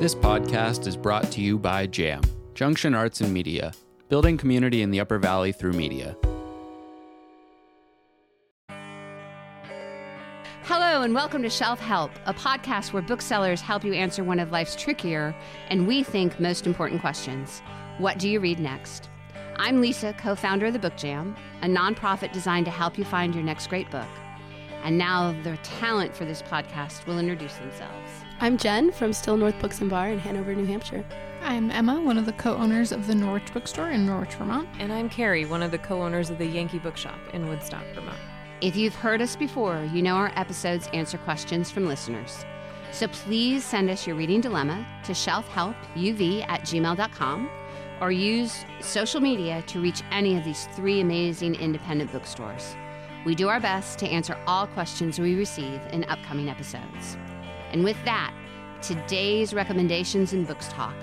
This podcast is brought to you by JAM, Junction Arts and Media, building community in the Upper Valley through media. Hello, and welcome to Shelf Help, a podcast where booksellers help you answer one of life's trickier and we think most important questions What do you read next? I'm Lisa, co founder of the Book Jam, a nonprofit designed to help you find your next great book. And now the talent for this podcast will introduce themselves. I'm Jen from Still North Books and Bar in Hanover, New Hampshire. I'm Emma, one of the co owners of the Norwich Bookstore in Norwich, Vermont. And I'm Kari, one of the co owners of the Yankee Bookshop in Woodstock, Vermont. If you've heard us before, you know our episodes answer questions from listeners. So please send us your reading dilemma to shelfhelpuv at gmail.com or use social media to reach any of these three amazing independent bookstores. We do our best to answer all questions we receive in upcoming episodes. And with that, today's recommendations and books talk.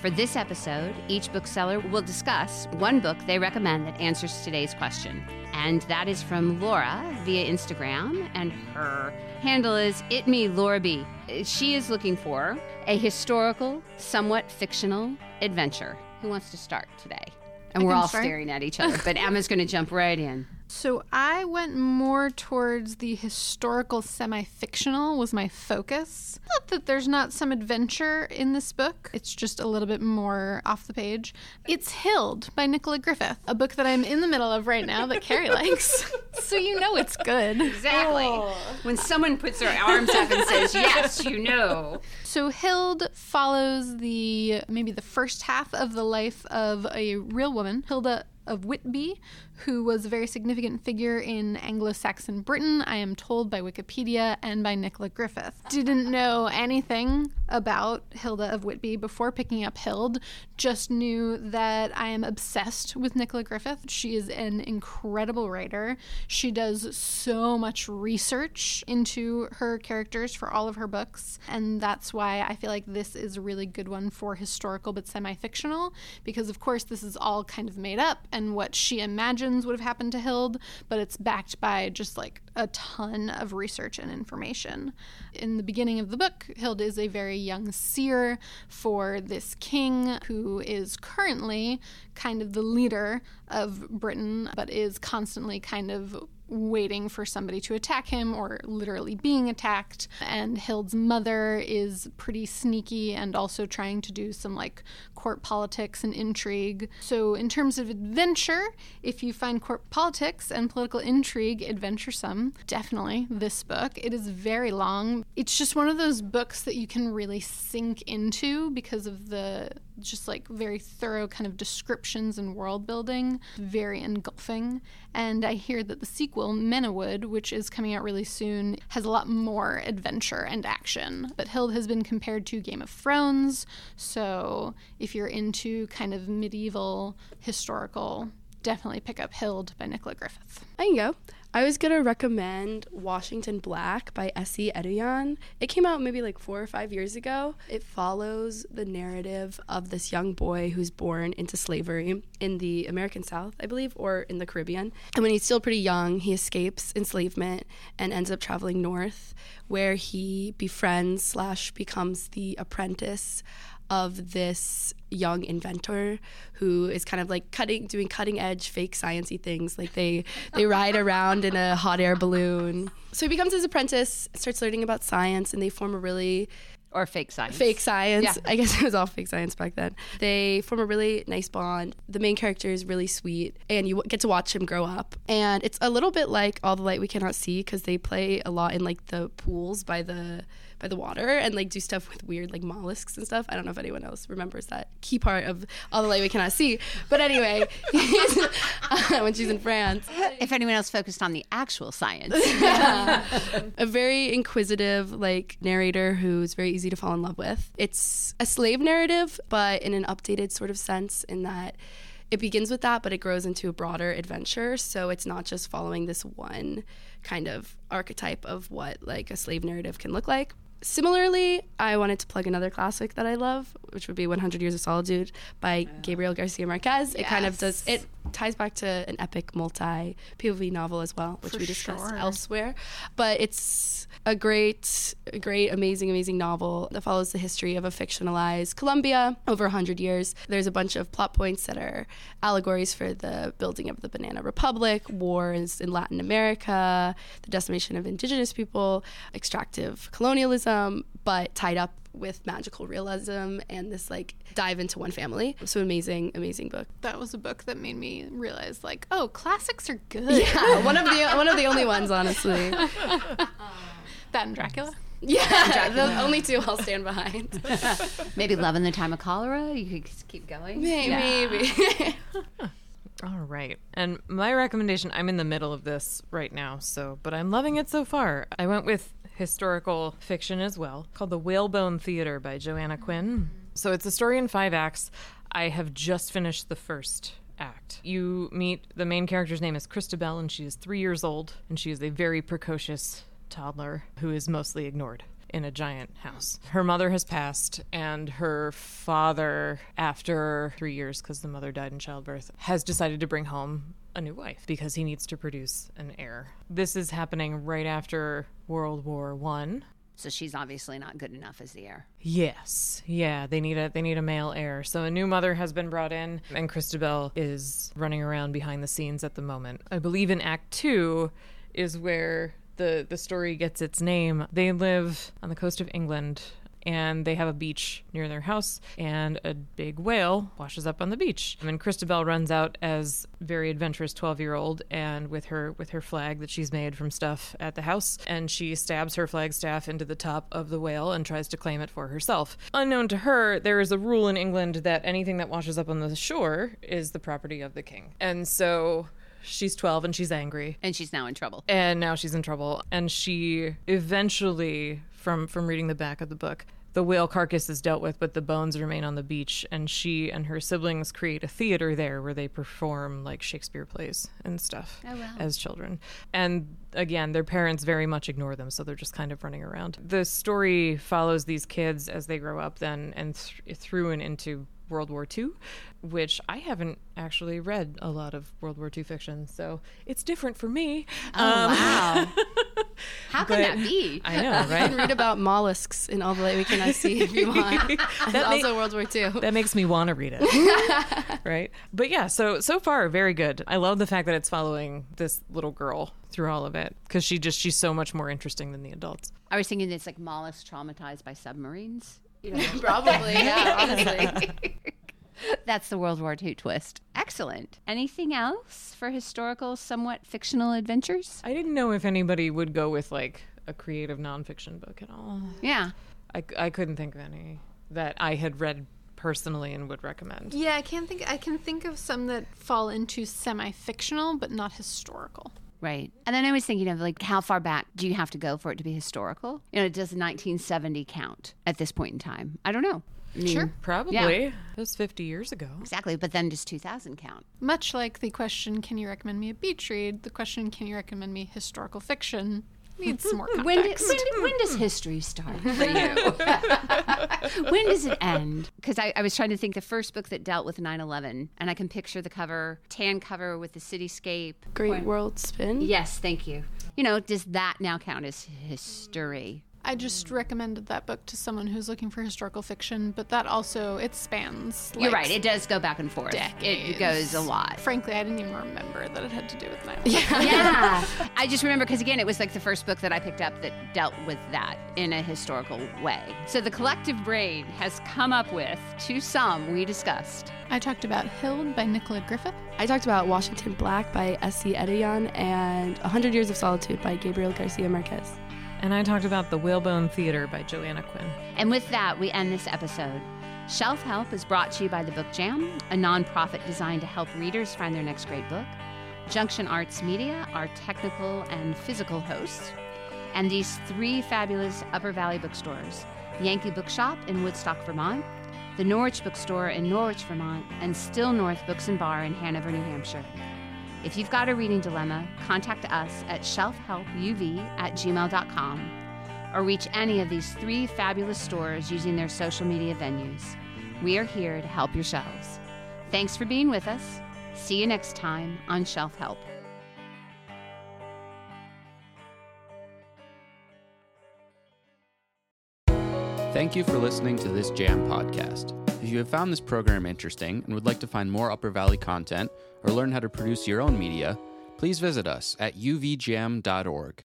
For this episode, each bookseller will discuss one book they recommend that answers today's question. And that is from Laura via Instagram, and her handle is It Me Laura B. She is looking for a historical, somewhat fictional adventure. Who wants to start today? And I we're all start. staring at each other, but Emma's going to jump right in. So I went more towards the historical semi fictional, was my focus. Not that there's not some adventure in this book, it's just a little bit more off the page. It's Hild by Nicola Griffith, a book that I'm in the middle of right now that Kari likes. So you know it's good. Exactly. Oh. When someone puts their arms up and says, Yes, you know. So Hild follows the maybe the first half of the life of a real woman, Hilda of Whitby, who was a very significant figure in Anglo-Saxon Britain, I am told by Wikipedia and by Nicola Griffith. Didn't know anything about Hilda of Whitby before picking up Hild, just knew that I am obsessed with Nicola Griffith. She is an incredible writer. She does so much research into her characters for all of her books, and that's why I feel like this is a really good one for historical but semi fictional, because of course this is all kind of made up and what she imagines would have happened to Hild, but it's backed by just like a ton of research and information. In the beginning of the book, Hild is a very young seer for this king who is currently kind of the leader of Britain, but is constantly kind of waiting for somebody to attack him or literally being attacked. And Hild's mother is pretty sneaky and also trying to do some like court politics and intrigue. So, in terms of adventure, if you find court politics and political intrigue adventuresome, definitely this book. It is very long. It's just one of those books that you can really sink into because of the just like very thorough kind of descriptions and world building, very engulfing. And I hear that the sequel, Menewood, which is coming out really soon, has a lot more adventure and action. But Hild has been compared to Game of Thrones, so if you're into kind of medieval historical, definitely pick up Hild by Nicola Griffith. I can go. I was to recommend Washington Black by Esi Edugyan. It came out maybe like four or five years ago. It follows the narrative of this young boy who's born into slavery in the American South, I believe, or in the Caribbean. And when he's still pretty young, he escapes enslavement and ends up traveling north, where he befriends slash becomes the apprentice of this young inventor who is kind of like cutting doing cutting edge fake sciency things. Like they they ride around in a hot air balloon. So he becomes his apprentice starts learning about science and they form a really Or fake science. fake science. Yeah. i guess it was all fake science back then. They form a really nice bond. The main character is really sweet and you get to watch him grow up. And it's a little bit like all the light we cannot see because they play a lot in like the pools by the by the water and like do stuff with weird like mollusks and stuff i don't know if anyone else remembers that key part of all the light we cannot see but anyway when she's in france If anyone else focused on the actual science. a very inquisitive like narrator who's very easy to fall in love with. It's a slave narrative, but in an updated sort of sense in that it begins with that, but it grows into a broader adventure. So it's not just following this one kind of archetype of what like a slave narrative can look like. Similarly, I wanted to plug another classic that I love, which would be 100 Years of Solitude by Gabriel Garcia Marquez. It kind of does it ties back to an epic multi POV novel as well, which For we discussed sure. elsewhere. But it's a great, great, amazing, amazing novel that follows the history of a fictionalized Colombia over 100 years. There's a bunch of plot points that are allegories for the building of the Banana Republic, wars in Latin America, the decimation of indigenous people, extractive colonialism, but tied up with magical realism and this like dive into one family. So amazing, amazing book. That was a book that made me realize, like, oh, classics are good. Yeah, one of the one of the only ones, honestly. That and Dracula. Yeah, the only two I'll stand behind. Maybe Love in the Time of Cholera. You could just keep going. Maybe. All right. And my recommendation, I'm in the middle of this right now, so but I'm loving it so far. I went with historical fiction as well, called The Whalebone Theater by Joanna Quinn. So it's a story in five acts. I have just finished the first act. You meet the main character's name is Christabel and she is 3 years old and she is a very precocious toddler who is mostly ignored in a giant house. Her mother has passed, and her father, after three years, because the mother died in childbirth, has decided to bring home a new wife because he needs to produce an heir. This is happening right after World War One. So she's obviously not good enough as the heir. Yes, yeah, they need a they need a male heir. So a new mother has been brought in, and Christabel is running around behind the scenes at the moment. I believe in Act Two is where the the story gets its name. They live on the coast of England. And they have a beach near their house, and a big whale washes up on the beach. And Christabel runs out as very adventurous twelve year old, and with her with her flag that she's made from stuff at the house, and she stabs her flagstaff into the top of the whale and tries to claim it for herself. Unknown to her, there is a rule in England that anything that washes up on the shore is the property of the king. And so she's 12 and she's angry And she's now in trouble. and now she's in trouble and she eventually from from reading the back of the book. The whale carcass is dealt with but the bones remain on the beach and she and her siblings create a theater there where they perform like shakespeare plays and stuff Oh, wow. as children. And again their parents very much ignore them so they're just kind of running around. The story follows these kids as they grow up then and th- through and into World War II, which I haven't actually read a lot of World War II fiction, so it's different for me. Oh, um, wow. How can that be? I know, right? You can read about mollusks in All the Light We Cannot See if you want. That That's may- also World War II. that makes me want to read it. right? But yeah, so so far very good. I love the fact that it's following this little girl through all of it cuz she just she's so much more interesting than the adults. I was thinking it's like mollusks traumatized by submarines. You know, Probably, yeah, honestly. That's the World War II twist. Excellent. Anything else for historical, somewhat fictional adventures? I didn't know if anybody would go with like a creative nonfiction book at all. Yeah. I, I couldn't think of any that I had read personally and would recommend. Yeah, I can't think. I can think of some that fall into semi-fictional, but not historical. Right. And then I was thinking of like how far back do you have to go for it to be historical? You know, does 1970 count at this point in time? I don't know. I mean, Sure. Probably. Yeah. It was 50 years ago. Exactly. But then does 2000 count? Much like the question, "Can you recommend me a beach read?" The question, "Can you recommend me historical fiction?" Needs some more context. When, did, when, did- when does history start for you? when does it end? Because I, I was trying to think the first book that dealt with 9 11, and I can picture the cover, tan cover with the cityscape. Great World Spin. Yes, thank you. You know, does that now count as history? I just mm. recommended that book to someone who's looking for historical fiction, but that also it spans. You're right. It does go back and forth. Decades. It goes a lot. Frankly, I didn't even remember that it had to do with 9 yeah. I just remember because, again, it was like the first book that I picked up that dealt with that in a historical way. So the collective brain has come up with, to some, we discussed. I talked about Hild by Nicola Griffith. I talked about Washington Black by Esi Edugyan and A Hundred Years of Solitude by Gabriel Garcia Marquez. And I talked about The Whalebone Theater by Joanna Quinn. And with that, we end this episode. Shelf Help is brought to you by the Book Jam, a nonprofit designed to help readers find their next great book. Junction Arts Media, our technical and physical hosts. And these three fabulous Upper Valley bookstores Yankee Bookshop in Woodstock, Vermont, the Norwich Bookstore in Norwich, Vermont, and Still North Books and Bar in Hanover, New Hampshire. If you've got a reading dilemma, contact us at shelfhelpuv at gmail.com or reach any of these three fabulous stores using their social media venues. We are here to help your shelves. Thanks for being with us. See you next time on Shelf Help. Thank you for listening to this Jam podcast. If you have found this program interesting and would like to find more Upper Valley content or learn how to produce your own media, please visit us at uvjam.org.